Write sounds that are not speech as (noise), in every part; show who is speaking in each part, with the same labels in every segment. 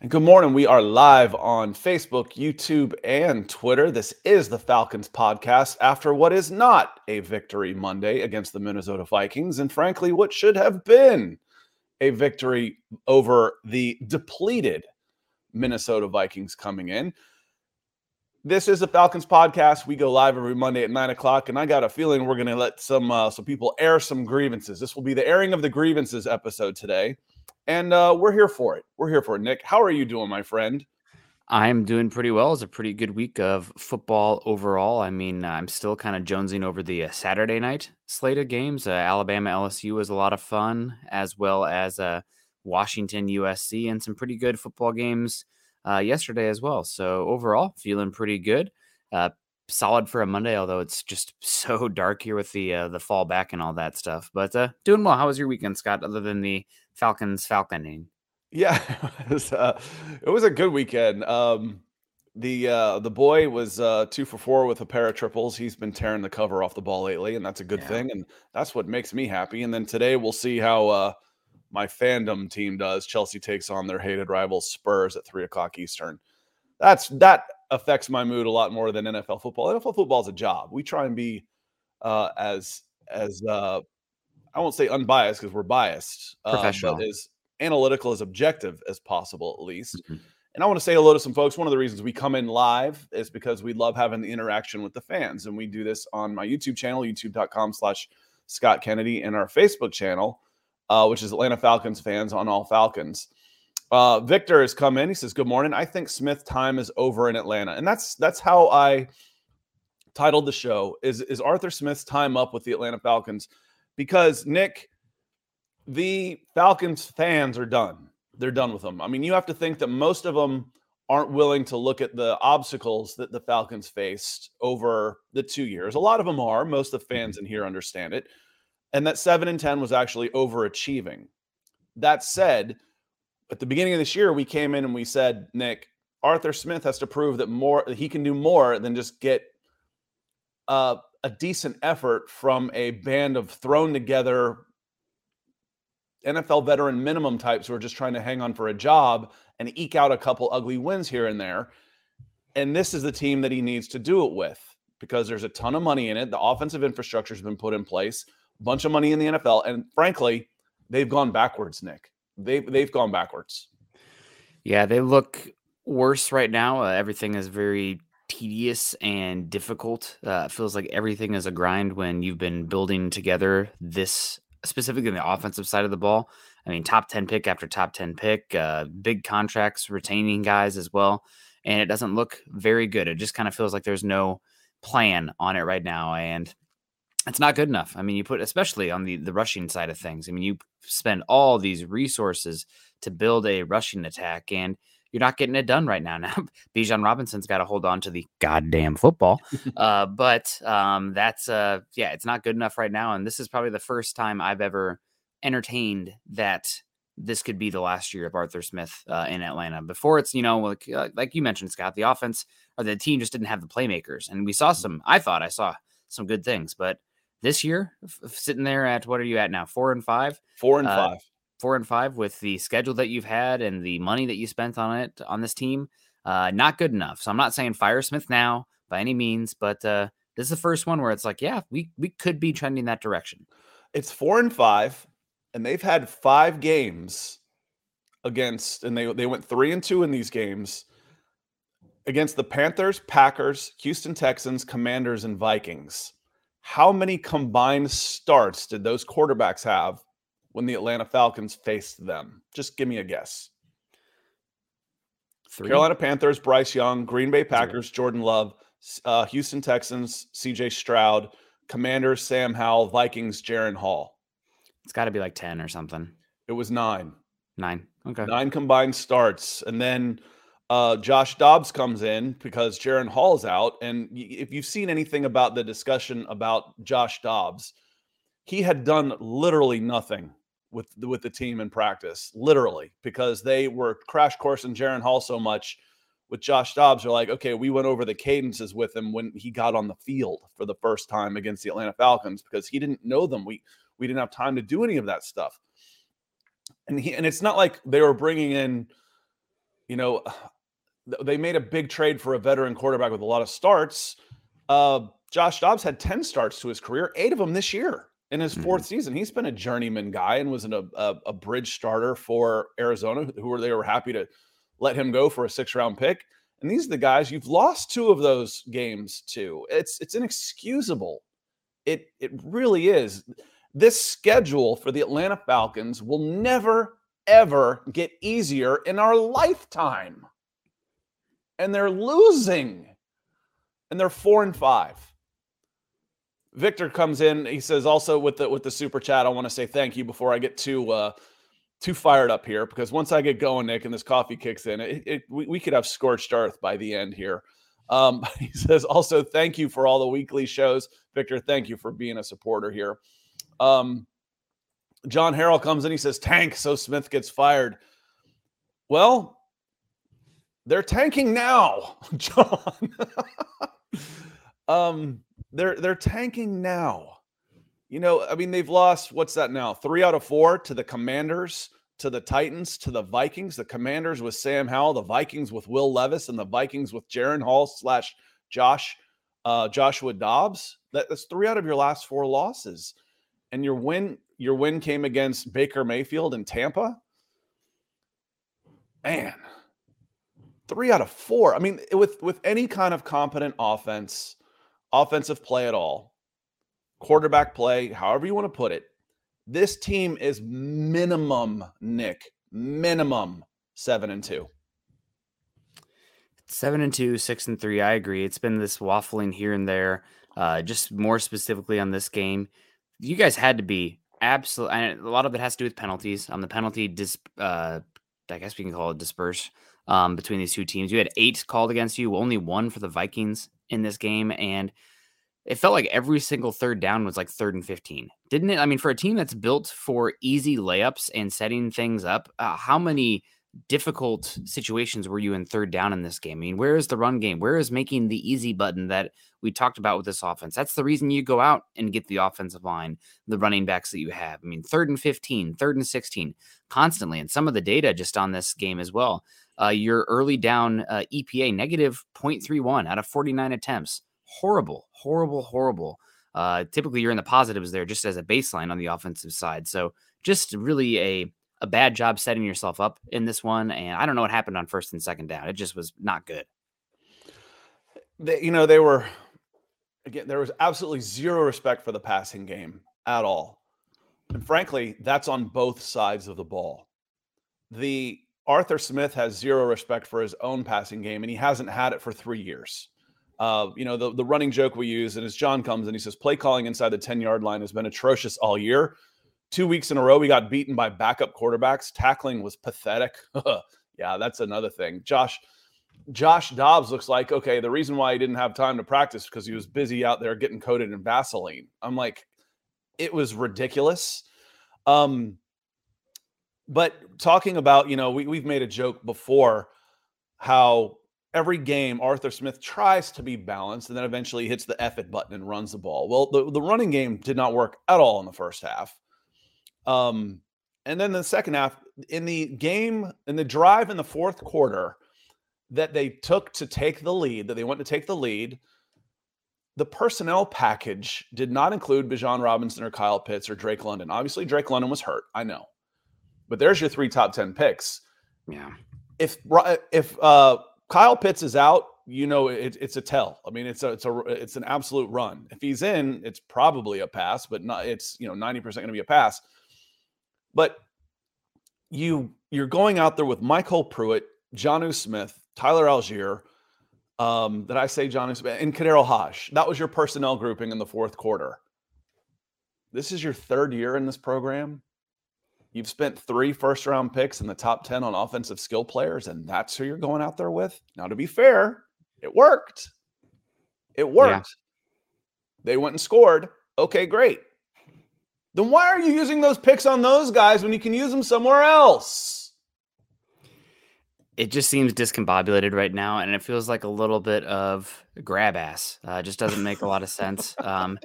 Speaker 1: And good morning. We are live on Facebook, YouTube, and Twitter. This is the Falcons podcast after what is not a victory Monday against the Minnesota Vikings, and frankly, what should have been a victory over the depleted Minnesota Vikings coming in. This is the Falcons podcast. We go live every Monday at nine o'clock, and I got a feeling we're going to let some uh, some people air some grievances. This will be the airing of the grievances episode today and uh, we're here for it. We're here for it. Nick, how are you doing, my friend?
Speaker 2: I'm doing pretty well. It's a pretty good week of football overall. I mean, I'm still kind of jonesing over the uh, Saturday night slate of games. Uh, Alabama LSU was a lot of fun, as well as uh, Washington USC and some pretty good football games uh, yesterday as well. So overall, feeling pretty good. Uh, solid for a Monday, although it's just (laughs) so dark here with the uh, the fall back and all that stuff. But doing well. How was your weekend, Scott? Other than the Falcons falconing.
Speaker 1: Yeah, (laughs) it was, uh, it was a good weekend. Um, the uh, the boy was uh, two for four with a pair of triples. He's been tearing the cover off the ball lately, and that's a good yeah. thing. And that's what makes me happy. And then today we'll see how uh, my fandom team does. Chelsea takes on their hated rivals Spurs at three o'clock Eastern. That's that affects my mood a lot more than NFL football. NFL football is a job. We try and be uh, as as uh, I won't say unbiased because we're biased, uh, but as analytical as objective as possible, at least. Mm-hmm. And I want to say hello to some folks. One of the reasons we come in live is because we love having the interaction with the fans. And we do this on my YouTube channel, youtube.com slash Scott Kennedy, and our Facebook channel, uh, which is Atlanta Falcons fans on all Falcons. Uh, Victor has come in. He says, Good morning. I think Smith time is over in Atlanta. And that's that's how I titled the show is is Arthur Smith's time up with the Atlanta Falcons because Nick, the Falcons fans are done. They're done with them. I mean, you have to think that most of them aren't willing to look at the obstacles that the Falcons faced over the two years. A lot of them are. Most of the fans in here understand it. And that seven and 10 was actually overachieving. That said, at the beginning of this year, we came in and we said, Nick, Arthur Smith has to prove that more he can do more than just get uh, a decent effort from a band of thrown together NFL veteran minimum types who are just trying to hang on for a job and eke out a couple ugly wins here and there. And this is the team that he needs to do it with because there's a ton of money in it. The offensive infrastructure has been put in place, a bunch of money in the NFL, and frankly, they've gone backwards, Nick. They've they've gone backwards.
Speaker 2: Yeah, they look worse right now. Uh, everything is very tedious and difficult. Uh, it feels like everything is a grind when you've been building together this specifically the offensive side of the ball. I mean, top 10 pick after top 10 pick, uh, big contracts, retaining guys as well. And it doesn't look very good. It just kind of feels like there's no plan on it right now. And it's not good enough. I mean, you put, especially on the, the rushing side of things, I mean, you spend all these resources to build a rushing attack. And you're not getting it done right now. Now, (laughs) Bijan Robinson's got to hold on to the goddamn football. (laughs) uh, but um, that's, uh, yeah, it's not good enough right now. And this is probably the first time I've ever entertained that this could be the last year of Arthur Smith uh, in Atlanta. Before it's, you know, like, uh, like you mentioned, Scott, the offense or the team just didn't have the playmakers. And we saw mm-hmm. some, I thought I saw some good things. But this year, f- sitting there at what are you at now? Four and five?
Speaker 1: Four and uh, five
Speaker 2: four and five with the schedule that you've had and the money that you spent on it on this team, uh, not good enough. So I'm not saying fire Smith now by any means, but uh, this is the first one where it's like, yeah, we we could be trending that direction.
Speaker 1: It's four and five, and they've had five games against, and they they went three and two in these games against the Panthers, Packers, Houston Texans, Commanders, and Vikings. How many combined starts did those quarterbacks have when the Atlanta Falcons faced them? Just give me a guess. Three. Carolina Panthers, Bryce Young, Green Bay Packers, Zero. Jordan Love, uh, Houston Texans, CJ Stroud, Commanders, Sam Howell, Vikings, Jaren Hall.
Speaker 2: It's got to be like 10 or something.
Speaker 1: It was nine.
Speaker 2: Nine. Okay.
Speaker 1: Nine combined starts. And then uh, Josh Dobbs comes in because Jaren Hall's out. And if you've seen anything about the discussion about Josh Dobbs, he had done literally nothing with the, with the team in practice, literally, because they were crash coursing Jaren Hall so much with Josh Dobbs. They're like, okay, we went over the cadences with him when he got on the field for the first time against the Atlanta Falcons because he didn't know them. We we didn't have time to do any of that stuff. And he and it's not like they were bringing in, you know, (sighs) they made a big trade for a veteran quarterback with a lot of starts. Uh, Josh Dobbs had 10 starts to his career, eight of them this year in his 4th mm-hmm. season. He's been a journeyman guy and was an, a, a bridge starter for Arizona, who were they were happy to let him go for a six round pick. And these are the guys you've lost two of those games to. It's it's inexcusable. It it really is. This schedule for the Atlanta Falcons will never ever get easier in our lifetime. And they're losing. And they're 4 and 5. Victor comes in. He says also with the with the super chat, I want to say thank you before I get too uh too fired up here because once I get going, Nick, and this coffee kicks in, it, it we, we could have scorched earth by the end here. Um, (laughs) he says also thank you for all the weekly shows, Victor. Thank you for being a supporter here. Um, John Harrell comes in. He says tank, so Smith gets fired. Well, they're tanking now, (laughs) John. (laughs) um, they're they're tanking now. You know, I mean, they've lost what's that now? Three out of four to the Commanders, to the Titans, to the Vikings. The Commanders with Sam Howell, the Vikings with Will Levis, and the Vikings with Jaren Hall slash Josh uh, Joshua Dobbs. That, that's three out of your last four losses, and your win your win came against Baker Mayfield in Tampa. Man, three out of four. I mean, with with any kind of competent offense, offensive play at all, quarterback play, however you want to put it. This team is minimum, Nick, minimum seven and two.
Speaker 2: Seven and two, six and three. I agree. It's been this waffling here and there. Uh, just more specifically on this game, you guys had to be absolutely. A lot of it has to do with penalties. On um, the penalty, dis, uh, I guess we can call it disperse um, between these two teams. You had eight called against you, only one for the Vikings in this game, and it felt like every single third down was like third and 15 didn't it? I mean for a team that's built for easy layups and setting things up uh, how many difficult situations were you in third down in this game? I mean where is the run game? Where is making the easy button that we talked about with this offense? That's the reason you go out and get the offensive line the running backs that you have. I mean third and 15 third and 16 constantly and some of the data just on this game as well uh, your early down uh, epa negative 0.31 out of 49 attempts horrible, horrible, horrible. Uh, typically, you're in the positives there just as a baseline on the offensive side. So, just really a a bad job setting yourself up in this one. And I don't know what happened on first and second down. It just was not good.
Speaker 1: They, you know, they were again. There was absolutely zero respect for the passing game at all, and frankly, that's on both sides of the ball. The Arthur Smith has zero respect for his own passing game, and he hasn't had it for three years. Uh, you know, the, the running joke we use, and as John comes and he says, play calling inside the 10 yard line has been atrocious all year. Two weeks in a row, we got beaten by backup quarterbacks. Tackling was pathetic. (laughs) yeah, that's another thing. Josh, Josh Dobbs looks like, okay, the reason why he didn't have time to practice because he was busy out there getting coated in Vaseline. I'm like, it was ridiculous. Um, but talking about, you know, we, we've made a joke before how every game, Arthur Smith tries to be balanced and then eventually hits the F it button and runs the ball. Well, the, the running game did not work at all in the first half. Um, and then the second half, in the game, in the drive in the fourth quarter that they took to take the lead, that they went to take the lead, the personnel package did not include Bijan Robinson or Kyle Pitts or Drake London. Obviously, Drake London was hurt. I know. But there's your three top 10 picks.
Speaker 2: Yeah.
Speaker 1: If if uh Kyle Pitts is out, you know it, it's a tell. I mean, it's a it's a it's an absolute run. If he's in, it's probably a pass, but not it's you know ninety percent going to be a pass. But you you're going out there with MyCole Pruitt, Jonnu Smith, Tyler Allgeier, Um, that I say Smith and KhaDarel Hodge. That was your personnel grouping in the fourth quarter. This is your third year in this program. You've spent three first round picks in the top 10 on offensive skill players, and that's who you're going out there with. Now, to be fair, it worked. It worked. Yeah. They went and scored. Okay, great. Then why are you using those picks on those guys when you can use them somewhere else?
Speaker 2: It just seems discombobulated right now, and it feels like a little bit of grab ass. Uh, it just doesn't make a lot of sense. (laughs) Um,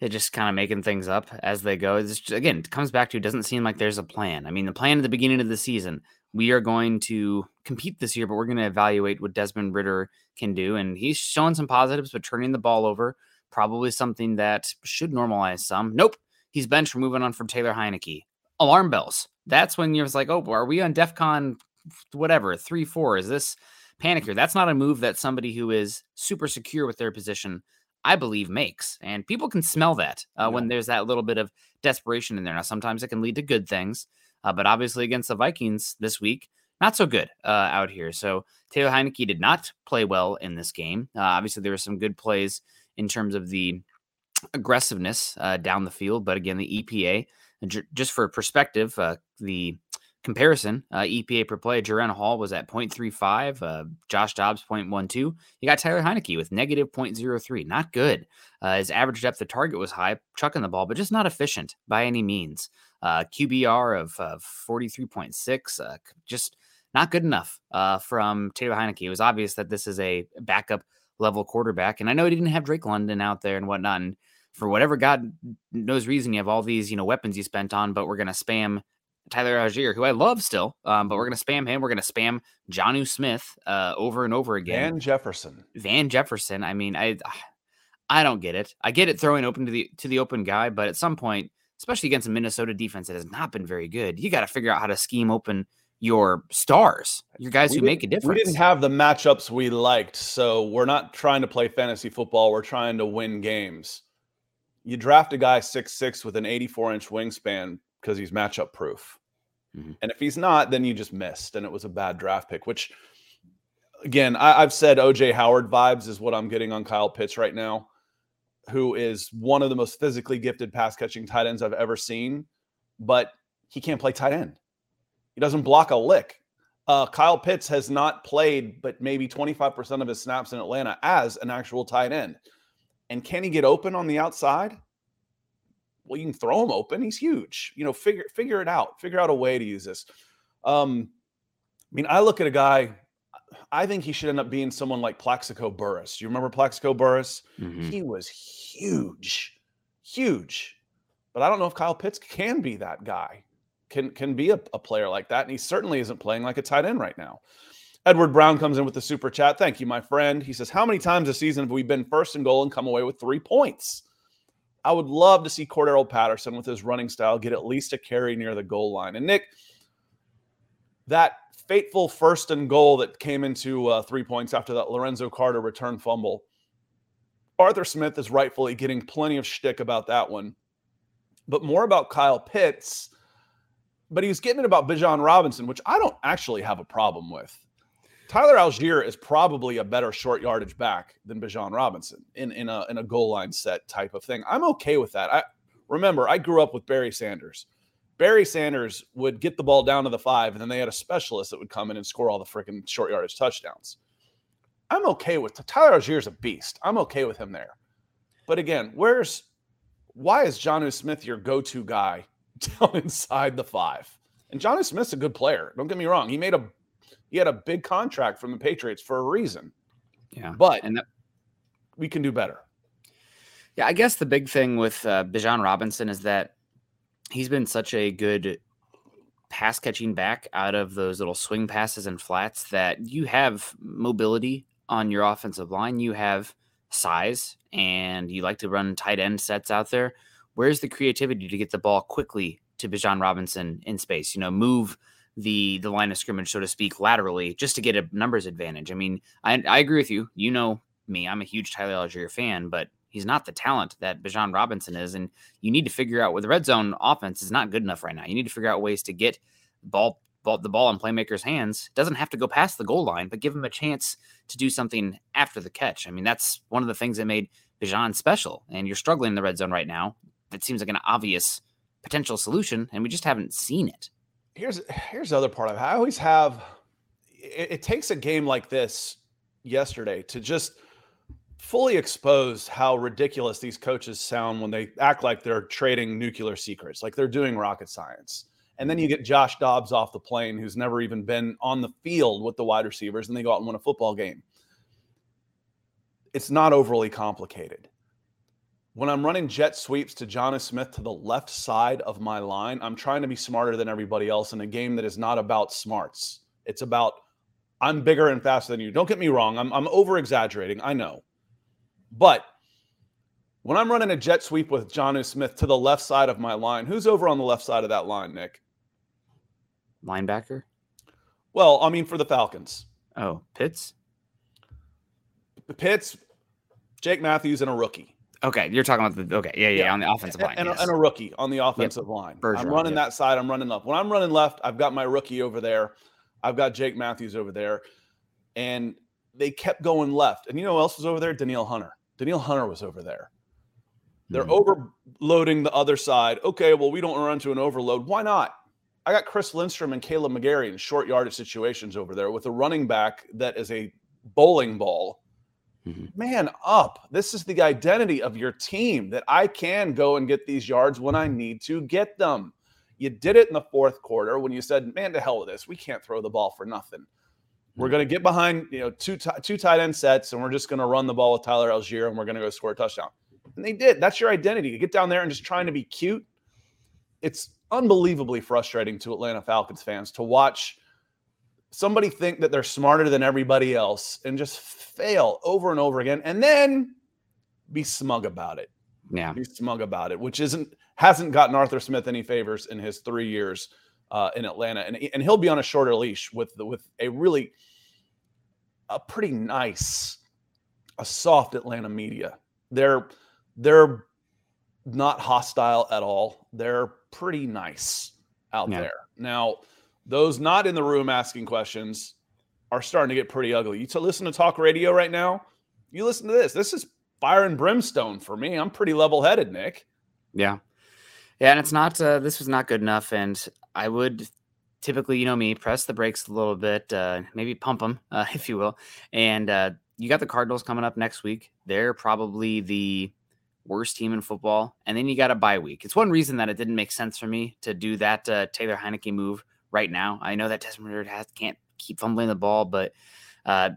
Speaker 2: they're just kind of making things up as they go. It's again, it comes back to it doesn't seem like there's a plan. I mean, the plan at the beginning of the season, we are going to compete this year, but we're going to evaluate what Desmond Ridder can do. And he's showing some positives, but turning the ball over, probably something that should normalize some. Nope. He's benched. We're moving on from Taylor Heinicke. Alarm bells. That's when you're like, oh, are we on DEF CON whatever, three, four? Is this panic here? That's not a move that somebody who is super secure with their position, I believe, makes. And people can smell that uh, yeah. when there's that little bit of desperation in there. Now, sometimes it can lead to good things, uh, but obviously against the Vikings this week, not so good uh, out here. So Taylor Heinicke did not play well in this game. Uh, obviously, there were some good plays in terms of the aggressiveness uh, down the field, but again, the EPA, just for perspective, uh, the comparison, uh, EPA per play, Jaren Hall was at 0.35, uh, Josh Dobbs 0.12. You got Tyler Heinicke with negative 0.03. Not good. Uh, his average depth of target was high, chucking the ball, but just not efficient by any means. Uh, QBR of 43.6, uh, just not good enough uh, from Taylor Heinicke. It was obvious that this is a backup level quarterback. And I know he didn't have Drake London out there and whatnot. And for whatever God knows reason, you have all these, you know, weapons you spent on, but we're going to spam Tyler Allgeier, who I love still, um, but we're going to spam him. We're going to spam Jonnu Smith uh, over and over again.
Speaker 1: Van Jefferson.
Speaker 2: Van Jefferson. I mean, I I don't get it. I get it throwing open to the to the open guy, but at some point, especially against a Minnesota defense that has not been very good, you got to figure out how to scheme open your stars, your guys we who make a difference.
Speaker 1: We didn't have the matchups we liked, so we're not trying to play fantasy football. We're trying to win games. You draft a guy six six with an 84 inch wingspan because he's matchup proof. Mm-hmm. And if he's not, then you just missed, and it was a bad draft pick. Which, again, I, have said OJ Howard vibes is what I'm getting on Kyle Pitts right now, who is one of the most physically gifted pass catching tight ends I've ever seen, but he can't play tight end. He doesn't block a lick. Uh, Kyle Pitts has not played, but maybe 25% of his snaps in Atlanta as an actual tight end. And can he get open on the outside? Well, you can throw him open. He's huge. You know, figure figure it out. Figure out a way to use this. Um, I mean, I look at a guy. I think he should end up being someone like Plaxico Burress. You remember Plaxico Burress? Mm-hmm. He was huge, huge. But I don't know if Kyle Pitts can be that guy can can be a, a player like that, and he certainly isn't playing like a tight end right now. Edward Brown comes in with the super chat. Thank you, my friend. He says, How many times this season have we been first and goal and come away with three points? I would love to see Cordarrelle Patterson with his running style get at least a carry near the goal line. And Nick, that fateful first and goal that came into uh, three points after that Lorenzo Carter return fumble, Arthur Smith is rightfully getting plenty of shtick about that one. But more about Kyle Pitts but he was getting it about Bijan Robinson, which I don't actually have a problem with. Tyler Allgeier is probably a better short yardage back than Bijan Robinson in, in a in a goal line set type of thing. I'm okay with that. I remember I grew up with Barry Sanders. Barry Sanders would get the ball down to the five, and then they had a specialist that would come in and score all the freaking short yardage touchdowns. I'm okay with Tyler Allgeier is a beast. I'm okay with him there. But again, where's why is Jonnu Smith your go-to guy (laughs) down inside the five. And Jonnu Smith's a good player. Don't get me wrong. He made a he had a big contract from the Patriots for a reason.
Speaker 2: Yeah.
Speaker 1: But and that, we can do better.
Speaker 2: Yeah, I guess the big thing with uh, Bijan Robinson is that he's been such a good pass catching back out of those little swing passes and flats that you have mobility on your offensive line. You have size and you like to run tight end sets out there where's the creativity to get the ball quickly to Bijan Robinson in space? You know, move the the line of scrimmage, so to speak, laterally, just to get a numbers advantage. I mean, I, I agree with you. You know me, I'm a huge Tyler Allgeier fan, but he's not the talent that Bijan Robinson is, and you need to figure out where the red zone offense is not good enough right now. You need to figure out ways to get ball, ball the ball in playmakers' hands. Doesn't have to go past the goal line, but give him a chance to do something after the catch. I mean, that's one of the things that made Bijan special. And you're struggling in the red zone right now that seems like an obvious potential solution, and we just haven't seen it.
Speaker 1: Here's here's the other part of it. I always have. It, it takes a game like this yesterday to just fully expose how ridiculous these coaches sound when they act like they're trading nuclear secrets, like they're doing rocket science. And then you get Josh Dobbs off the plane, who's never even been on the field with the wide receivers, and they go out and win a football game. It's not overly complicated when I'm running jet sweeps to Jonnu Smith to the left side of my line, I'm trying to be smarter than everybody else in a game that is not about smarts. It's about I'm bigger and faster than you. Don't get me wrong. I'm, I'm over exaggerating. I know. But when I'm running a jet sweep with Jonnu Smith to the left side of my line, who's over on the left side of that line, Nick?
Speaker 2: Linebacker?
Speaker 1: Well, I mean, for the Falcons.
Speaker 2: Oh, Pitts?
Speaker 1: Pitts, Jake Matthews, and a rookie.
Speaker 2: Okay, you're talking about the okay, yeah, yeah, yeah. on the offensive line,
Speaker 1: and,
Speaker 2: yes.
Speaker 1: a, and, a, rookie on the offensive yep. line. Bergeron, I'm running yep. that side. I'm running left. When I'm running left, I've got my rookie over there. I've got Jake Matthews over there, and they kept going left. And you know who else was over there? Danielle Hunter. Danielle Hunter was over there. They're mm-hmm. overloading the other side. Okay, well, we don't run to an overload. Why not? I got Chris Lindstrom and Kaleb McGary in short yardage situations over there with a running back that is a bowling ball. Mm-hmm. Man up. This is the identity of your team that I can go and get these yards when I need to get them. You did it in the fourth quarter when you said, "Man, to hell with this. We can't throw the ball for nothing. We're mm-hmm. going to get behind, you know, two t- two tight end sets, and we're just going to run the ball with Tyler Allgeier, and we're going to go score a touchdown." And they did. That's your identity. You get down there and just trying to be cute. It's unbelievably frustrating to Atlanta Falcons fans to watch somebody think that they're smarter than everybody else and just fail over and over again and then be smug about it.
Speaker 2: Yeah.
Speaker 1: Be smug about it, which isn't hasn't gotten Arthur Smith any favors in his 3 years uh, in Atlanta and and he'll be on a shorter leash with the, with a really a pretty nice a soft Atlanta media. They're they're not hostile at all. They're pretty nice out yeah. there. Now, those not in the room asking questions are starting to get pretty ugly. You to listen to talk radio right now, you listen to this. This is fire and brimstone for me. I'm pretty level headed, Nick.
Speaker 2: Yeah. Yeah. And it's not, uh, this was not good enough. And I would typically, you know me, press the brakes a little bit, uh, maybe pump them, uh, (laughs) if you will. And uh, you got the Cardinals coming up next week. They're probably the worst team in football, and then you got a bye week. It's one reason that it didn't make sense for me to do that uh, Taylor Heinicke move right now. I know that Desmond Ridder has, can't keep fumbling the ball, but uh,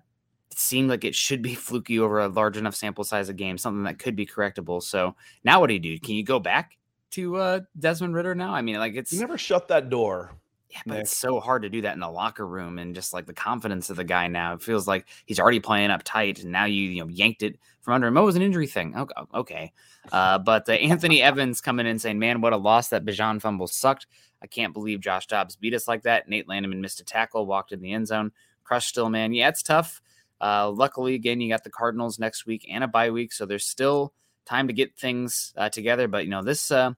Speaker 2: it seemed like it should be (laughs) fluky over a large enough sample size of game, something that could be correctable. So now what do you do? Can you go back to uh, Desmond Ridder now? I mean, like it's
Speaker 1: you never shut that door.
Speaker 2: Yeah, but Nick. it's so hard to do that in the locker room and just like the confidence of the guy now. It feels like he's already playing up tight, and now you you know yanked it from under him. Oh, it was an injury thing. Okay, okay. Uh, but uh, (laughs) Anthony Evans coming in saying, "Man, what a loss! That Bijan fumble sucked. I can't believe Josh Dobbs beat us like that. Nate Landman missed a tackle, walked in the end zone, crushed still, man. Yeah, it's tough. Uh, luckily, again, you got the Cardinals next week and a bye week, so there's still time to get things uh, together. But you know this." Uh,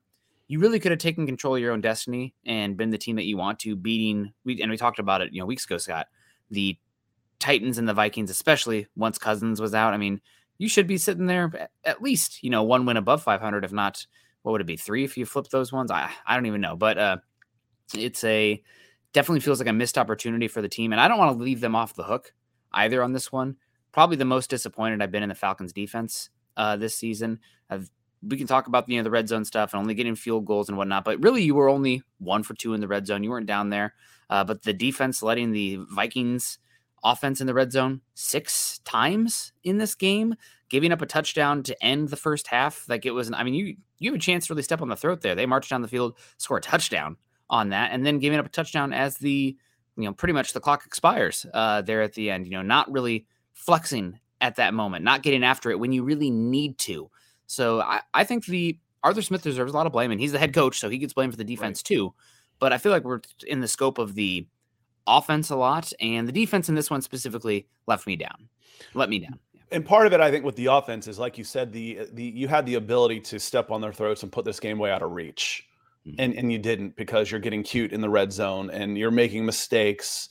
Speaker 2: you really could have taken control of your own destiny and been the team that you want to, beating we and we talked about it, you know, weeks ago, Scott. The Titans and the Vikings, especially once Cousins was out. I mean, you should be sitting there at least, you know, one win above 500, if not, what would it be, three if you flip those ones? I I don't even know, but uh, it's a definitely feels like a missed opportunity for the team, and I don't want to leave them off the hook either on this one. Probably the most disappointed I've been in the Falcons defense uh, this season. I've we can talk about you know the red zone stuff and only getting field goals and whatnot, but really you were only one for two in the red zone. You weren't down there, uh, but the defense letting the Vikings offense in the red zone six times in this game, giving up a touchdown to end the first half. Like it was, I mean, you you have a chance to really step on the throat there. They marched down the field, score a touchdown on that, and then giving up a touchdown as the you know pretty much the clock expires uh, there at the end. You know, not really flexing at that moment, not getting after it when you really need to. So I, I think the Arthur Smith deserves a lot of blame, and he's the head coach, so he gets blamed for the defense right. too. But I feel like we're in the scope of the offense a lot, and the defense in this one specifically left me down, let me down.
Speaker 1: And part of it, I think, with the offense is like you said, the the you had the ability to step on their throats and put this game way out of reach. And and you didn't because you're getting cute in the red zone and you're making mistakes,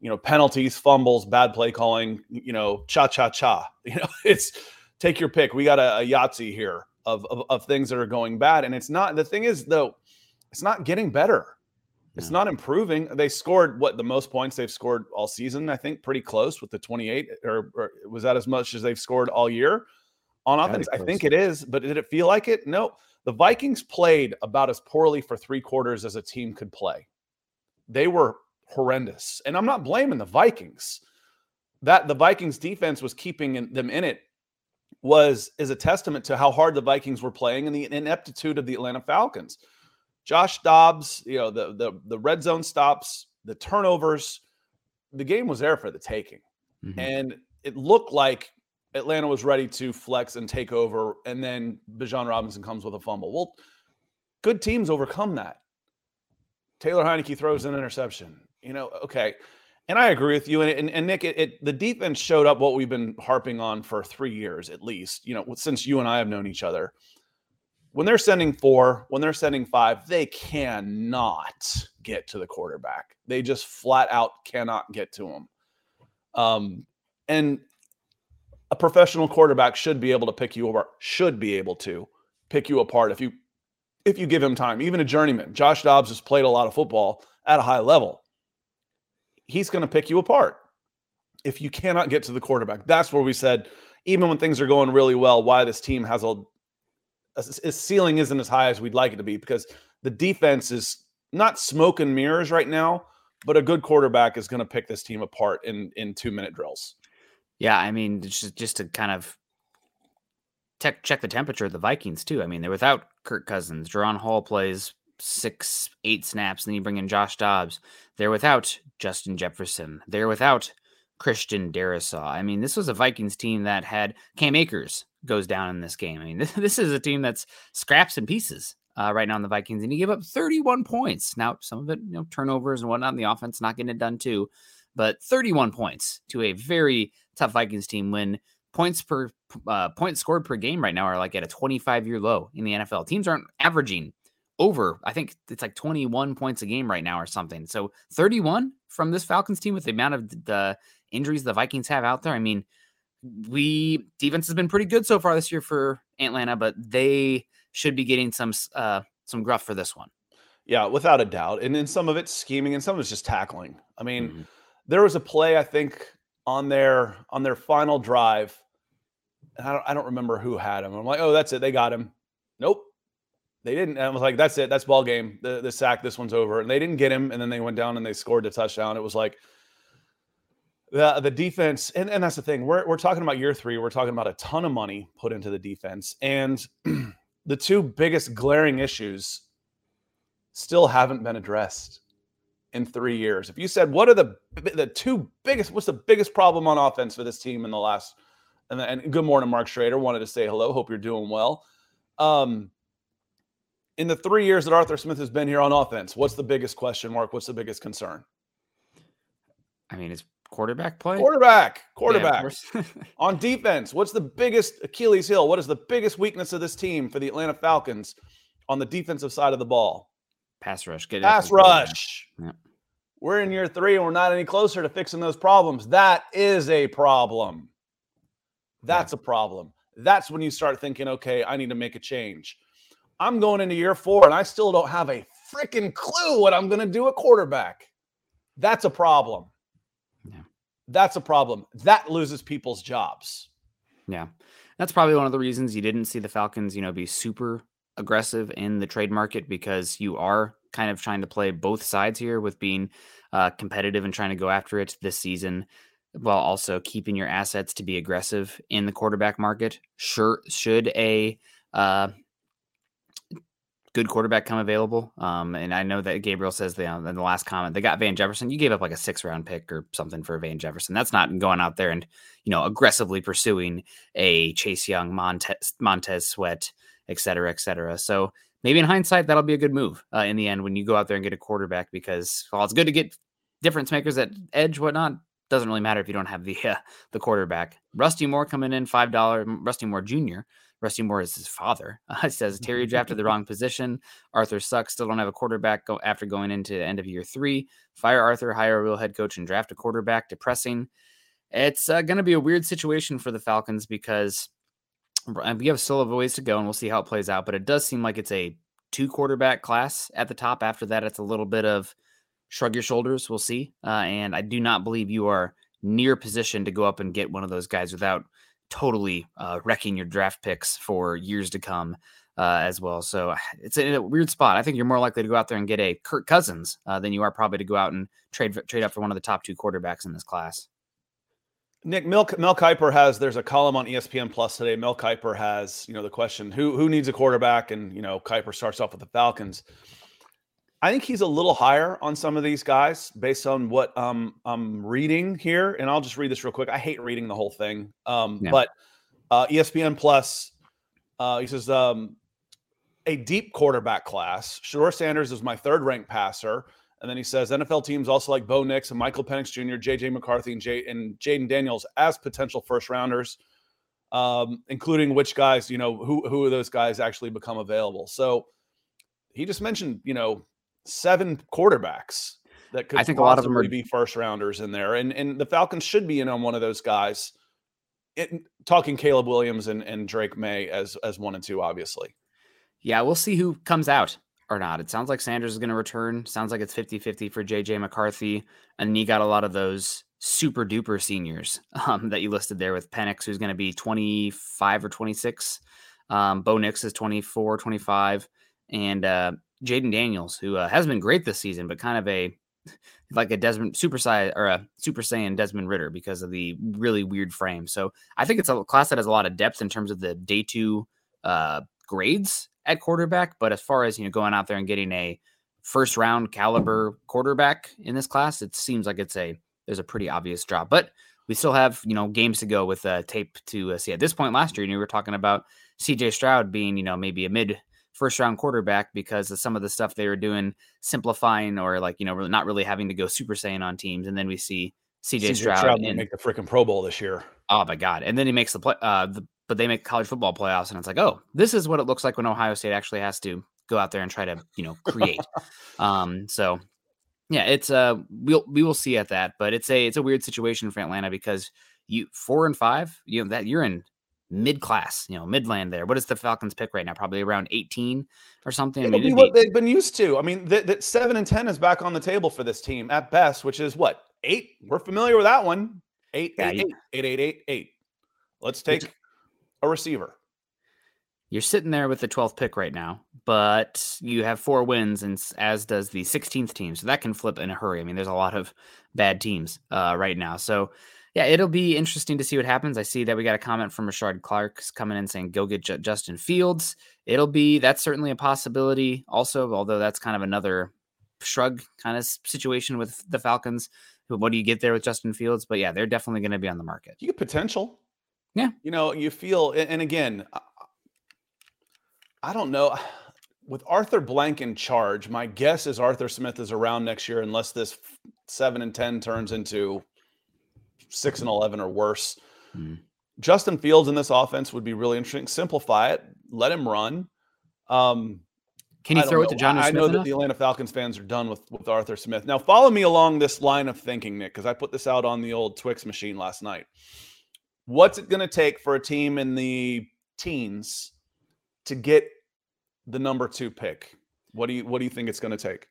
Speaker 1: you know, penalties, fumbles, bad play calling, you know, cha cha cha. (laughs) You know, it's take your pick. We got a, a Yahtzee here of, of, of things that are going bad, and it's not. The thing is, though, it's not getting better. It's not improving. They scored what the most points they've scored all season. I think pretty close with the 28, or, or was that as much as they've scored all year on offense? I think it is, but did it feel like it? No. The Vikings played about as poorly for three quarters as a team could play. They were horrendous, and I'm not blaming the Vikings. That the Vikings defense was keeping them in it was is a testament to how hard the Vikings were playing and the ineptitude of the Atlanta Falcons. Josh Dobbs, you know, the the the red zone stops, the turnovers, the game was there for the taking.
Speaker 2: Mhm.
Speaker 1: And it looked like Atlanta was ready to flex and take over, and then Bijan Robinson comes with a fumble. Well, good teams overcome that. Taylor Heinicke throws an interception. You know, okay. And I agree with you. And, and, and Nick, it, it, the defense showed up what we've been harping on for three years at least, you know, since you and I have known each other. When they're sending four, when they're sending five, they cannot get to the quarterback. They just flat out cannot get to him. Um, and a professional quarterback should be able to pick you apart, should be able to pick you apart if you if you give him time. Even a journeyman, Josh Dobbs has played a lot of football at a high level. He's going to pick you apart if you cannot get to the quarterback. That's where we said, even when things are going really well, why this team has a, a, a ceiling isn't as high as we'd like it to be because the defense is not smoke and mirrors right now, but a good quarterback is going to pick this team apart in in two minute drills.
Speaker 2: Yeah, I mean, just just to kind of tech, check the temperature of the Vikings too. I mean, they're without Kirk Cousins. Jaren Hall plays six, eight snaps, and then you bring in Josh Dobbs. They're without Justin Jefferson. They're without Christian Darrisaw. I mean, this was a Vikings team that had Cam Akers goes down in this game. I mean, (laughs) this, this is a team that's scraps and pieces uh, right now in the Vikings, and he gave up 31 points. Now, some of it, you know, turnovers and whatnot in the offense, not getting it done too, but 31 points to a very tough Vikings team when points per uh, points scored per game right now are like at a 25 year low in the NFL. Teams aren't averaging over, I think it's like 21 points a game right now or something. So 31 from this Falcons team with the amount of the injuries the Vikings have out there. I mean, we defense has been pretty good so far this year for Atlanta, but they should be getting some uh, some gruff for this one.
Speaker 1: Yeah, without a doubt. And then some of it's scheming and some of it's just tackling. I mean,
Speaker 2: Mhm.
Speaker 1: there was a play I think on their on their final drive. And I don't I don't remember who had him. I'm like, oh, that's it. They got him. Nope. They didn't. And I was like, that's it. That's ball game. The the sack, this one's over. And they didn't get him. And then they went down and they scored a touchdown. It was like the the defense, and, and that's the thing. We're we're talking about year three. We're talking about a ton of money put into the defense. And (clears throat) the two biggest glaring issues still haven't been addressed in three years. If you said, what are the the two biggest, what's the biggest problem on offense for this team in the last, and, and good morning, Mark Schrader. Wanted to say hello. Hope you're doing well. Um, in the three years that Arthur Smith has been here on offense, what's the biggest question mark? What's the biggest concern?
Speaker 2: I mean, it's quarterback play.
Speaker 1: Quarterback, quarterback.
Speaker 2: course. (laughs)
Speaker 1: on defense, what's the biggest Achilles heel? What is the biggest weakness of this team for the Atlanta Falcons on the defensive side of the ball?
Speaker 2: Pass rush. Get
Speaker 1: Pass
Speaker 2: after the quarterback.
Speaker 1: rush.
Speaker 2: Yep.
Speaker 1: We're in year three and we're not any closer to fixing those problems. That is a problem. That's a problem. That's when you start thinking, okay, I need to make a change. I'm going into year four and I still don't have a freaking clue what I'm going to do at quarterback. That's a problem.
Speaker 2: Yeah.
Speaker 1: That's a problem. That loses people's jobs.
Speaker 2: Yeah. That's probably one of the reasons you didn't see the Falcons, you know, be super aggressive in the trade market because you are kind of trying to play both sides here with being uh, competitive and trying to go after it this season while also keeping your assets to be aggressive in the quarterback market. Sure, should a uh, good quarterback come available. Um, and I know that Gabriel says they, in the last comment they got Van Jefferson. You gave up like a six round pick or something for Van Jefferson. That's not going out there and you know aggressively pursuing a Chase Young, Montez, Montez Sweat, et cetera, et cetera. So maybe in hindsight that'll be a good move uh, in the end when you go out there and get a quarterback because while it's good to get difference makers at edge, whatnot. Doesn't really matter if you don't have the uh, the quarterback. Rusty Moore coming in five dollar. Rusty Moore Jr. Rusty Moore is his father. Uh, (laughs) it says (laughs) Terry drafted the wrong position. Arthur sucks. Still don't have a quarterback go after going into the end of year three. Fire Arthur, hire a real head coach, and draft a quarterback. Depressing. It's uh, going to be a weird situation for the Falcons because we have still a ways to go, and we'll see how it plays out. But it does seem like it's a two quarterback class at the top. After that, it's a little bit of shrug your shoulders. We'll see. Uh, and I do not believe you are near position to go up and get one of those guys without totally uh, wrecking your draft picks for years to come uh, as well. So (sighs) it's in a weird spot. I think you're more likely to go out there and get a Kirk Cousins uh, than you are probably to go out and trade trade up for one of the top two quarterbacks in this class.
Speaker 1: Nick Mel, Mel Kiper has there's a column on ESPN Plus today. Mel Kiper has you know the question who who needs a quarterback, and you know Kiper starts off with the Falcons. I think he's a little higher on some of these guys based on what um, I'm reading here. And I'll just read this real quick. I hate reading the whole thing. Um, yeah. But uh, ESPN Plus, uh, he says, um, a deep quarterback class. Shedeur Sanders is my third ranked passer. And then he says NFL teams also like Bo Nix and Michael Penix Jr., JJ McCarthy, and, J- and Jayden Daniels as potential first rounders, um, including which guys, you know, who, who of those guys actually become available. So he just mentioned, you know, seven quarterbacks that could I think a lot of them are... be first rounders in there. And, and the Falcons should be in on one of those guys. It, talking Caleb Williams and, and Drake Maye as, as one and two, obviously.
Speaker 2: Yeah, we'll see who comes out or not. It sounds like Sanders is going to return. Sounds like it's 50 50 for JJ McCarthy. And you got a lot of those super duper seniors um, that you listed there with Penix, who's going to be 25 or 26. Um, Bo Nix is 24, 25. And uh, Jayden Daniels, who uh, has been great this season, but kind of a (laughs) like a Desmond super size or a super saiyan Desmond Ridder because of the really weird frame. So I think it's a class that has a lot of depth in terms of the day two uh, grades at quarterback. But as far as you know, going out there and getting a first round caliber quarterback in this class, it seems like it's a there's a pretty obvious drop. But we still have you know games to go with uh, tape to uh, see. At this point last year, you know, we were talking about C.J. Stroud being you know maybe a mid first round quarterback because of some of the stuff they were doing, simplifying or like you know not really having to go super saiyan on teams. And then we see C.J. Stroud, Stroud
Speaker 1: and, make the freaking Pro Bowl this year.
Speaker 2: Oh my god! And then he makes the play, uh, the but they make college football playoffs, and it's like, oh, this is what it looks like when Ohio State actually has to go out there and try to, you know, create. (laughs) um, so yeah, it's uh, we'll we will see at that, but it's a it's a weird situation for Atlanta because you four and five, you know that you're in mid class, you know, midland there. What is the Falcons pick right now? Probably around 18 or something.
Speaker 1: It'll I mean, be what be... they've been used to. I mean, that th- seven and 10 is back on the table for this team at best, which is what eight. We're familiar with that one. Eight, yeah, eight, eight, eight, eight, eight, eight. Let's take a receiver.
Speaker 2: You're sitting there with the 12th pick right now, but you have four wins, and as does the 16th team. So that can flip in a hurry. I mean, there's a lot of bad teams uh, right now. So, yeah, it'll be interesting to see what happens. I see that we got a comment from Richard Clark's coming in saying, go get J- Justin Fields. It'll be, that's certainly a possibility also, although that's kind of another shrug kind of situation with the Falcons. What do you get there with Justin Fields? But yeah, they're definitely going to be on the market.
Speaker 1: You get potential.
Speaker 2: Yeah.
Speaker 1: You know, you feel, and again, I don't know. (sighs) With Arthur Blank in charge, my guess is Arthur Smith is around next year, unless this seven and 10 turns into six and 11 or worse. Mm. Justin Fields in this offense would be really interesting. Simplify it, let him run. Um,
Speaker 2: Can you throw know. it to John?
Speaker 1: I, I know enough? that the Atlanta Falcons fans are done with, with Arthur Smith. Now, follow me along this line of thinking, Nick, because I put this out on the old Twix machine last night. What's it going to take for a team in the teens to get the number two pick? What do you what do you think it's going to take?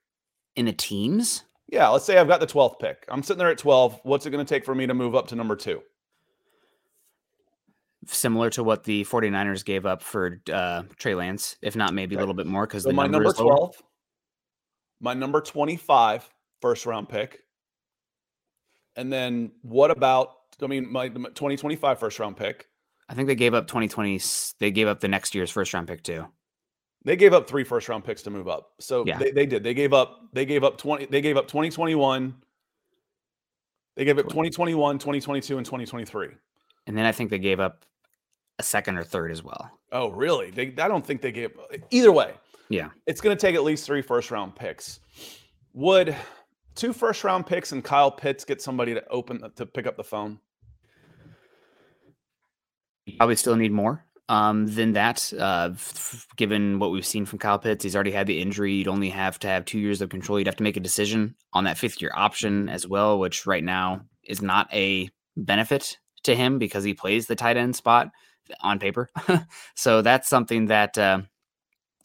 Speaker 2: In the teams?
Speaker 1: Yeah, let's say I've got the 12th pick. I'm sitting there at 12. What's it going to take for me to move up to number two?
Speaker 2: Similar to what the 49ers gave up for uh, Trey Lance, if not maybe okay. a little bit more because
Speaker 1: so my number, number 12, my number 25 first round pick. And then what about I mean, my 2025 first round pick.
Speaker 2: I think they gave up 2020. They gave up the next year's first round pick too.
Speaker 1: They gave up three first round picks to move up. So yeah. they, they did. They gave up. They gave up 20. They gave up 2021. They gave up 2021, 2022, and 2023.
Speaker 2: And then I think they gave up a second or third as well.
Speaker 1: Oh, really? They, I don't think they gave. Either way,
Speaker 2: yeah,
Speaker 1: it's going to take at least three first round picks. Would two first round picks and Kyle Pitts get somebody to open to pick up the phone?
Speaker 2: Probably still need more um, than that. Uh, f- given what we've seen from Kyle Pitts, he's already had the injury. You'd only have to have two years of control. You'd have to make a decision on that fifth year option as well, which right now is not a benefit to him because he plays the tight end spot on paper. (laughs) so that's something that uh,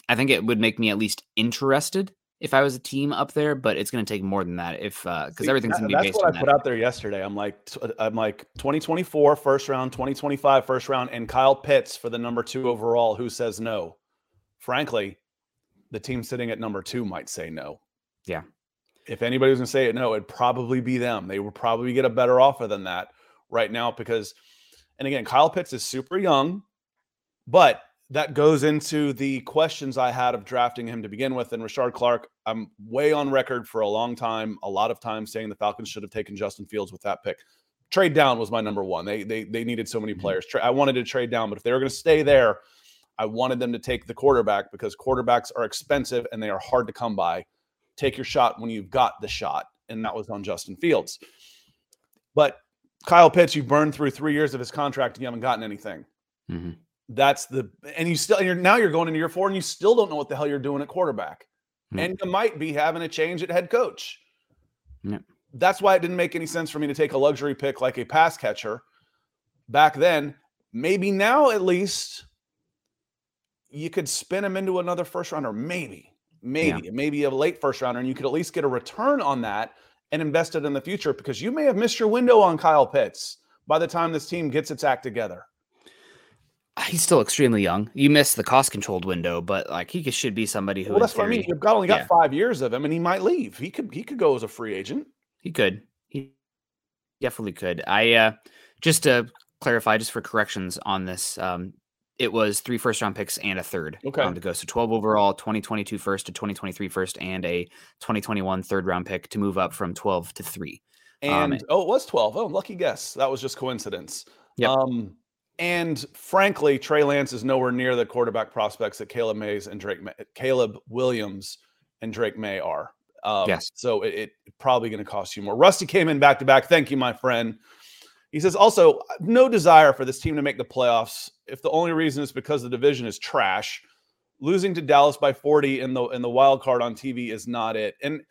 Speaker 2: I think it would make me at least interested if I was a team up there, but it's going to take more than that if because uh, everything's going to be
Speaker 1: that's
Speaker 2: based
Speaker 1: what
Speaker 2: on
Speaker 1: I put out there yesterday. I'm like I'm like 2024 first round, 2025 first round, and Kyle Pitts for the number two overall. Who says no? Frankly, the team sitting at number two might say no.
Speaker 2: Yeah.
Speaker 1: If anybody was going to say it, no, it'd probably be them. They would probably get a better offer than that right now because, and again, Kyle Pitts is super young, but that goes into the questions I had of drafting him to begin with. And Richard Clark, I'm way on record for a long time, a lot of times saying the Falcons should have taken Justin Fields with that pick. Trade down was my number one. They they they needed so many mm-hmm. players. I wanted to trade down, but if they were going to stay there, I wanted them to take the quarterback because quarterbacks are expensive and they are hard to come by. Take your shot when you've got the shot, and that was on Justin Fields. But Kyle Pitts, you burned through three years of his contract and you haven't gotten anything. Mm-hmm. That's the and you still and you're now you're going into year four and you still don't know what the hell you're doing at quarterback. Mm-hmm. And you might be having a change at head coach. Yeah. That's why it didn't make any sense for me to take a luxury pick like a pass catcher back then. Maybe now at least you could spin him into another first rounder. Maybe, maybe, yeah. maybe a late first rounder, and you could at least get a return on that and invest it in the future because you may have missed your window on Kyle Pitts by the time this team gets its act together.
Speaker 2: He's still extremely young. You missed the cost controlled window, but like he should be somebody who.
Speaker 1: Well, that's theory, what I mean. You've got only got yeah. five years of him, and he might leave. He could he could go as a free agent.
Speaker 2: He could. He definitely could. I uh just to clarify, just for corrections on this, um, it was three first round picks and a third okay. um, to go. So 12 overall, 2022 first to 2023 first, and a 2021 third round pick to move up from 12 to three.
Speaker 1: Um, and um, oh, it was 12. Oh, lucky guess. That was just coincidence. Yep. Um, and frankly, Trey Lance is nowhere near the quarterback prospects that Caleb Mays and Drake, Maye, Caleb Williams and Drake Maye are. Um, yes. So it, it probably going to cost you more. Rusty came in back to back. Thank you, my friend. He says also no desire for this team to make the playoffs if the only reason is because the division is trash. Losing to Dallas by 40 in the in the wild card on TV is not it. And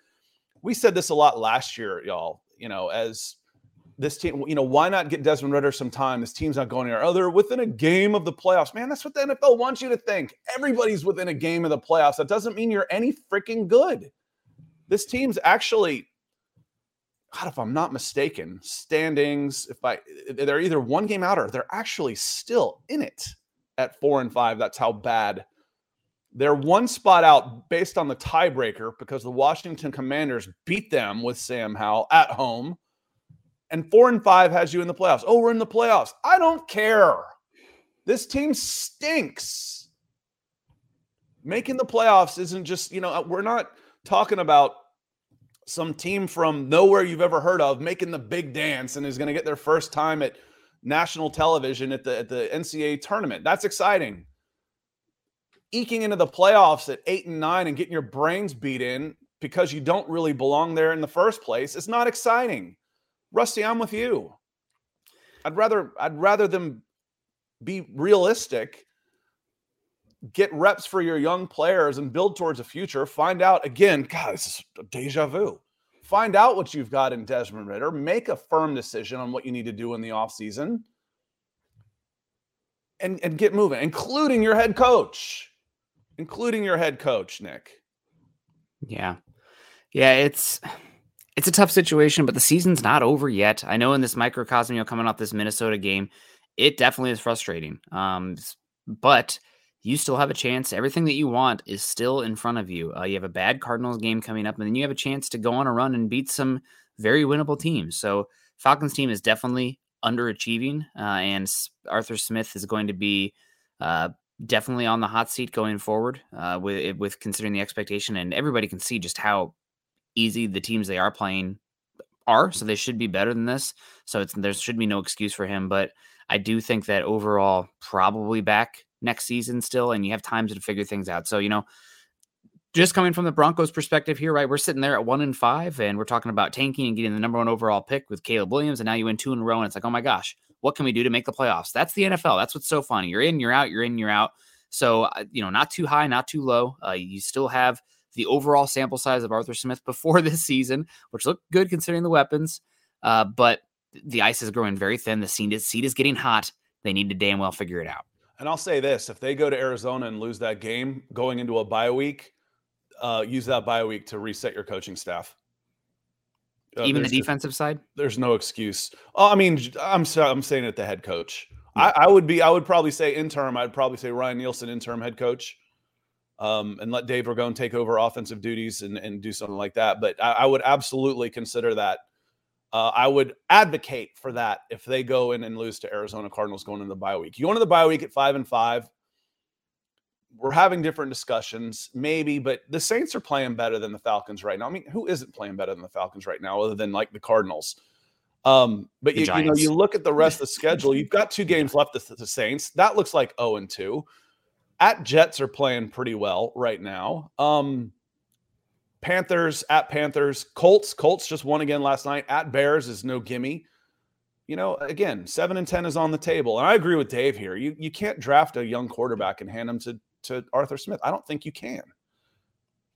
Speaker 1: we said this a lot last year, y'all. You know, as this team, you know, why not get Desmond Ridder some time? This team's not going anywhere. Oh, they're within a game of the playoffs. Man, that's what the NFL wants you to think. Everybody's within a game of the playoffs. That doesn't mean you're any freaking good. This team's actually, God, if I'm not mistaken, standings, if I they're either one game out or they're actually still in it at four and five. That's how bad they're one spot out based on the tiebreaker because the Washington Commanders beat them with Sam Howell at home and four and five has you in the playoffs. Oh, we're in the playoffs. I don't care. This team stinks. Making the playoffs isn't just, you know, we're not talking about some team from nowhere you've ever heard of making the big dance and is going to get their first time at national television at the at the NCAA tournament. That's exciting. Eking into the playoffs at 8 and 9 and getting your brains beat in because you don't really belong there in the first place is not exciting. Rusty, I'm with you. I'd rather I'd rather them be realistic, get reps for your young players and build towards a future. Find out again, God, this is deja vu. Find out what you've got in Desmond Ridder. make a firm decision on what you need to do in the offseason, and, and get moving, including your head coach. Including your head coach, Nick.
Speaker 2: Yeah. Yeah, it's it's a tough situation, but the season's not over yet. I know in this microcosm, you know, coming off this Minnesota game, it definitely is frustrating. Um, but you still have a chance. Everything that you want is still in front of you. Uh, you have a bad Cardinals game coming up, and then you have a chance to go on a run and beat some very winnable teams. So Falcons team is definitely underachieving, uh, and Arthur Smith is going to be uh, definitely on the hot seat going forward uh, with with considering the expectation, and everybody can see just how easy the teams they are playing are. So they should be better than this. So it's there should be no excuse for him. But I do think that overall, probably back next season still, and you have time to figure things out. So you know, just coming from the Broncos' perspective here, right? We're sitting there at one and five, and we're talking about tanking and getting the number one overall pick with Caleb Williams, and now you win two in a row, and it's like, oh my gosh, what can we do to make the playoffs? That's the NFL. That's what's so funny. You're in, you're out, you're in, you're out. So uh, you know, not too high, not too low. Uh, you still have the overall sample size of Arthur Smith (laughs) before this season, which looked good considering the weapons. Uh, but the ice is growing very thin. The seat is, seat is getting hot. They need to damn well figure it out.
Speaker 1: And I'll say this if they go to Arizona and lose that game going into a bye week, uh, use that bye week to reset your coaching staff.
Speaker 2: Uh, Even the defensive just, side?
Speaker 1: There's no excuse. Oh, I mean, I'm I'm saying it the head coach. I, I, would be I would probably say interim. I'd probably say Ryan Nielsen interim head coach um, and let Dave Ragone take over offensive duties and, and do something like that. But I, I would absolutely consider that. Uh, I would advocate for that if they go in and lose to Arizona Cardinals going into the bye week. You go into the bye week at five and five. we're having different discussions, maybe, but the Saints are playing better than the Falcons right now. I mean, who isn't playing better than the Falcons right now, other than like the Cardinals? Um, but you, you, know, you look at the rest of the schedule. You've got two (laughs) games left with the Saints. That looks like 0 and 2. At Jets are playing pretty well right now. Um, Panthers at Panthers, Colts. Colts just won again last night. At Bears is no gimme. You know, again, seven and ten is on the table, and I agree with Dave here. You you can't draft a young quarterback and hand him to to Arthur Smith. I don't think you can.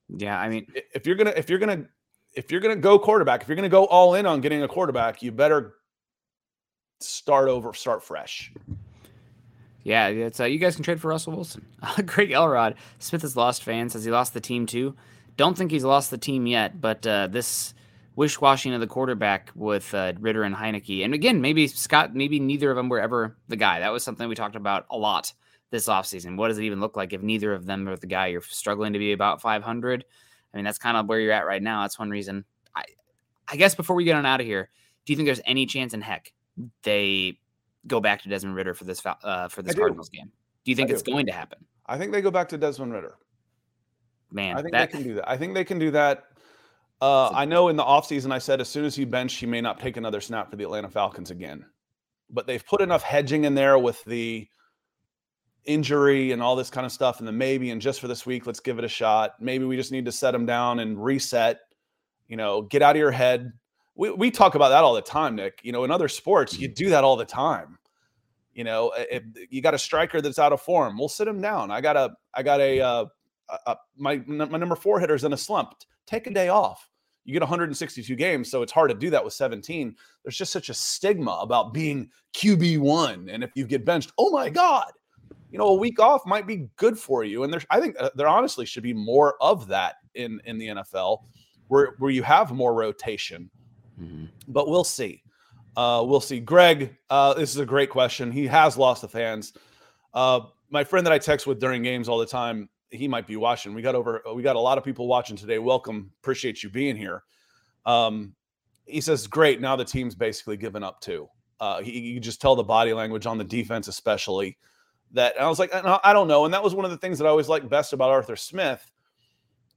Speaker 2: Yeah, I mean,
Speaker 1: if you're gonna if you're gonna if you're gonna go quarterback, if you're gonna go all in on getting a quarterback, you better start over, start fresh.
Speaker 2: Yeah, it's uh, you guys can trade for Russell Wilson. (laughs) Greg Elrod Smith has lost fans. Has he lost the team too? Don't think he's lost the team yet, but uh, this wish washing of the quarterback with uh, Ridder and Heinicke, and again, maybe Scott, maybe neither of them were ever the guy. That was something we talked about a lot this offseason. What does it even look like if neither of them are the guy? You're struggling to be about 500. I mean, that's kind of where you're at right now. That's one reason. I, I guess before we get on out of here, do you think there's any chance in heck they go back to Desmond Ridder for this uh, for this Cardinals game? Do you think I it's do. going to happen?
Speaker 1: I think they go back to Desmond Ridder.
Speaker 2: Man,
Speaker 1: I think that... they can do that. I think they can do that. Uh, I know in the offseason I said as soon as he benched, he may not take another snap for the Atlanta Falcons again. But they've put enough hedging in there with the injury and all this kind of stuff, and the maybe and just for this week, let's give it a shot. Maybe we just need to set him down and reset. You know, get out of your head. We we talk about that all the time, Nick. You know, in other sports, you mm-hmm. do that all the time. You know, if you got a striker that's out of form, we'll sit him down. I got a I got a uh, uh, my my number four hitter's in a slump. Take a day off. You get 162 games, so it's hard to do that with 17. There's just such a stigma about being QB one, and if you get benched, oh my god, you know, a week off might be good for you. And there's, I think uh, there honestly should be more of that in in the NFL, where where you have more rotation. Mm-hmm. But we'll see. Uh, we'll see. Greg, uh, this is a great question. He has lost the fans. Uh, my friend that I text with during games all the time, he might be watching. We got over, we got a lot of people watching today. Welcome, appreciate you being here. Um, he says, "Great, now the team's basically given up too." Uh, he, you just tell the body language on the defense, especially that. I was like, I don't know, and that was one of the things that I always liked best about Arthur Smith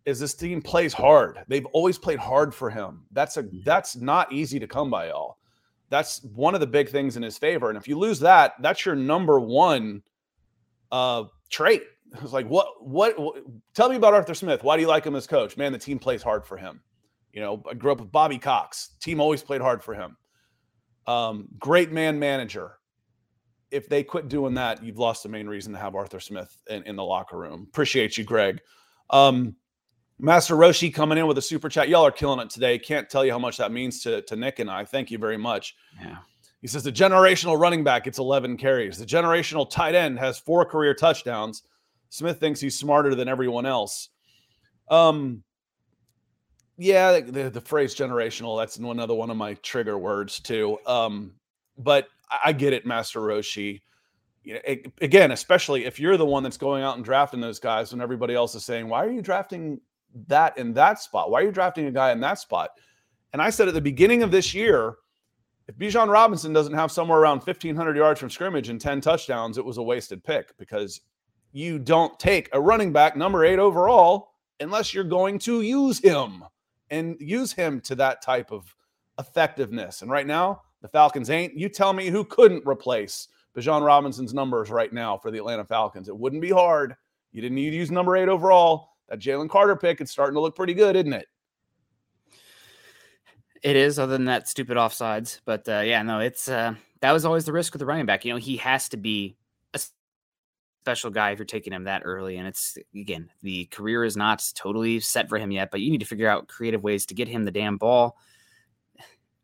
Speaker 1: is this team plays hard. They've always played hard for him. That's a mm-hmm. that's not easy to come by, y'all. That's one of the big things in his favor. And if you lose that, that's your number one uh, trait (laughs) it's like what, what, what tell me about Arthur Smith. Why do you like him as coach? Man, the team plays hard for him. You know, I grew up with Bobby Cox. Team always played hard for him. Um, great man manager. If they quit doing that, you've lost the main reason to have Arthur Smith in, in the locker room. Appreciate you, Greg. Um, Master Roshi coming in with a super chat. Y'all are killing it today. Can't tell you how much that means to, to Nick and I. Thank you very much.
Speaker 2: Yeah.
Speaker 1: He says the generational running back gets 11 carries. The generational tight end has four career touchdowns. Smith thinks he's smarter than everyone else. Um, yeah, the, the phrase generational, that's another one of my trigger words too. Um, but I, get it, Master Roshi. You know, it, again, especially if you're the one that's going out and drafting those guys when everybody else is saying, why are you drafting that in that spot? Why are you drafting a guy in that spot? And I said at the beginning of this year, if Bijan Robinson doesn't have somewhere around 1,500 yards from scrimmage and 10 touchdowns, it was a wasted pick because you don't take a running back number eight overall unless you're going to use him and use him to that type of effectiveness. And right now, the Falcons ain't. You tell me who couldn't replace Bijan Robinson's numbers right now for the Atlanta Falcons. It wouldn't be hard. You didn't need to use number eight overall. That Jalen Carter pick, it's starting to look pretty good, isn't it?
Speaker 2: It is, other than that stupid offsides. But uh, yeah, no, it's uh, that was always the risk with the running back. You know, he has to be a special guy if you're taking him that early. And it's again, the career is not totally set for him yet, but you need to figure out creative ways to get him the damn ball.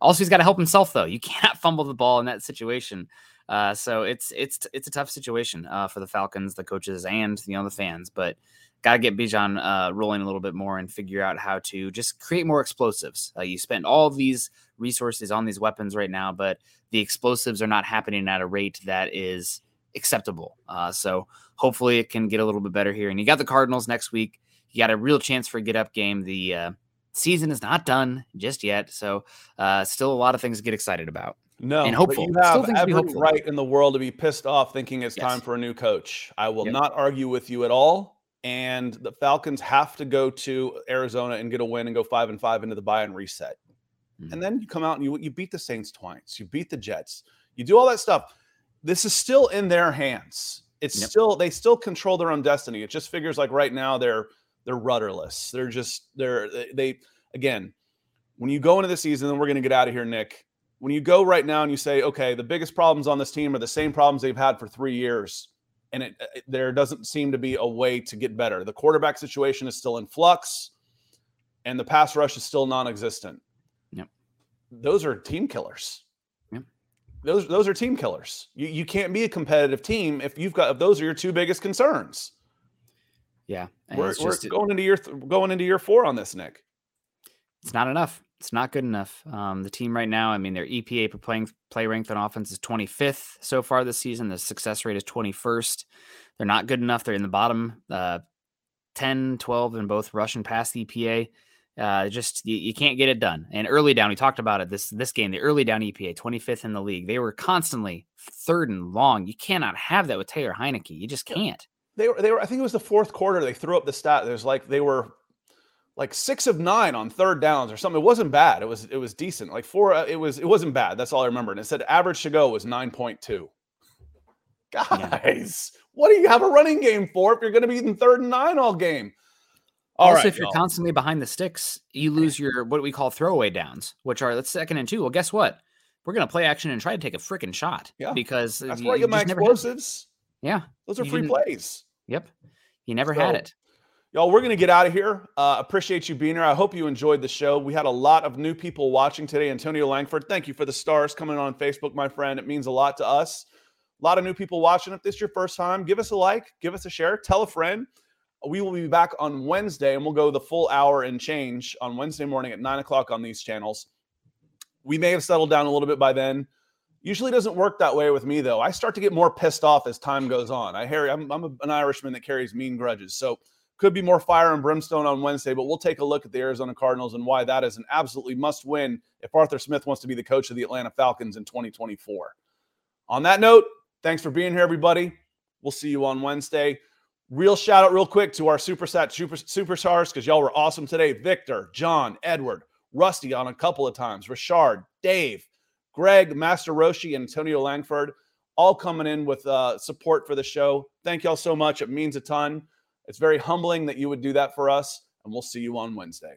Speaker 2: Also, he's got to help himself though. You (laughs) cannot fumble the ball in that situation. Uh, so it's it's it's a tough situation uh, for the Falcons, the coaches, and you know the fans. But got to get Bijan uh, rolling a little bit more and figure out how to just create more explosives. Uh, you spend all these resources on these weapons right now, but the explosives are not happening at a rate that is acceptable. Uh, so hopefully it can get a little bit better here. And you got the Cardinals next week. You got a real chance for a get up game. The uh, season is not done just yet. So uh, still a lot of things to get excited about.
Speaker 1: No,
Speaker 2: and hopeful.
Speaker 1: you have every right in the world to be pissed off, thinking it's yes. time for a new coach. I will yep. not argue with you at all. And the Falcons have to go to Arizona and get a win and go five and five into the bye and reset. Mm-hmm. And then you come out and you you beat the Saints twice. You beat the Jets. You do all that stuff. This is still in their hands. It's yep. still they still control their own destiny. It just figures like right now they're they're rudderless. They're just they're they again. When you go into the season, then we're going to get out of here, Nick when you go right now and you say, okay, the biggest problems on this team are the same problems they've had for three years, and it, uh, it, there doesn't seem to be a way to get better. The quarterback situation is still in flux, and the pass rush is still non-existent.
Speaker 2: Yep.
Speaker 1: Those are team killers.
Speaker 2: Yep.
Speaker 1: Those those are team killers. You you can't be a competitive team if you've got if those are your two biggest concerns.
Speaker 2: Yeah,
Speaker 1: we're, we're going into year th- going into year four on this, Nick.
Speaker 2: It's not enough. It's not good enough. Um, the team right now, I mean, their EPA per playing play ranked on offense is 25th so far this season. The success rate is 21st. They're not good enough. They're in the bottom uh, 10, 12 in both rush and pass EPA. Uh, just you, you, can't get it done. And early down, we talked about it this this game. The early down EPA, 25th in the league. They were constantly third and long. You cannot have that with Taylor Heinicke. You just can't.
Speaker 1: They were they were. I think it was the fourth quarter. They threw up the stat. There's like they were like six of nine on third downs or something. It wasn't bad. It was it was decent. Like four. Uh, it was it wasn't bad. That's all I remember. And it said average to go was nine point two. Guys, yeah. what do you have a running game for if you're going to be in third and nine all game?
Speaker 2: All also, right, if you're y'all. constantly behind the sticks, you lose your what we call throwaway downs, which are that's second and two. Well, guess what? We're going to play action and try to take a freaking shot.
Speaker 1: Yeah,
Speaker 2: because
Speaker 1: that's where I get my explosives.
Speaker 2: Yeah,
Speaker 1: those are free plays.
Speaker 2: Yep, you never so, had it.
Speaker 1: Y'all, we're going to get out of here. Uh, appreciate you being here. I hope you enjoyed the show. We had a lot of new people watching today. Antonio Langford, thank you for the stars coming on Facebook, my friend. It means a lot to us. A lot of new people watching. If this is your first time, give us a like, give us a share, tell a friend. We will be back on Wednesday and we'll go the full hour and change on Wednesday morning at nine o'clock on these channels. We may have settled down a little bit by then. Usually doesn't work that way with me though. I start to get more pissed off as time goes on. I Harry, I'm, I'm an Irishman that carries mean grudges. So could be more fire and brimstone on Wednesday, but we'll take a look at the Arizona Cardinals and why that is an absolutely must win if Arthur Smith wants to be the coach of the Atlanta Falcons in 2024. On that note, thanks for being here, everybody. We'll see you on Wednesday. Real shout out, real quick, to our supersat super, superstars because y'all were awesome today. Victor, John, Edward, Rusty on a couple of times, Richard, Dave, Greg, Master Roshi, and Antonio Langford, all coming in with uh, support for the show. Thank y'all so much. It means a ton. It's very humbling that you would do that for us, and we'll see you on Wednesday.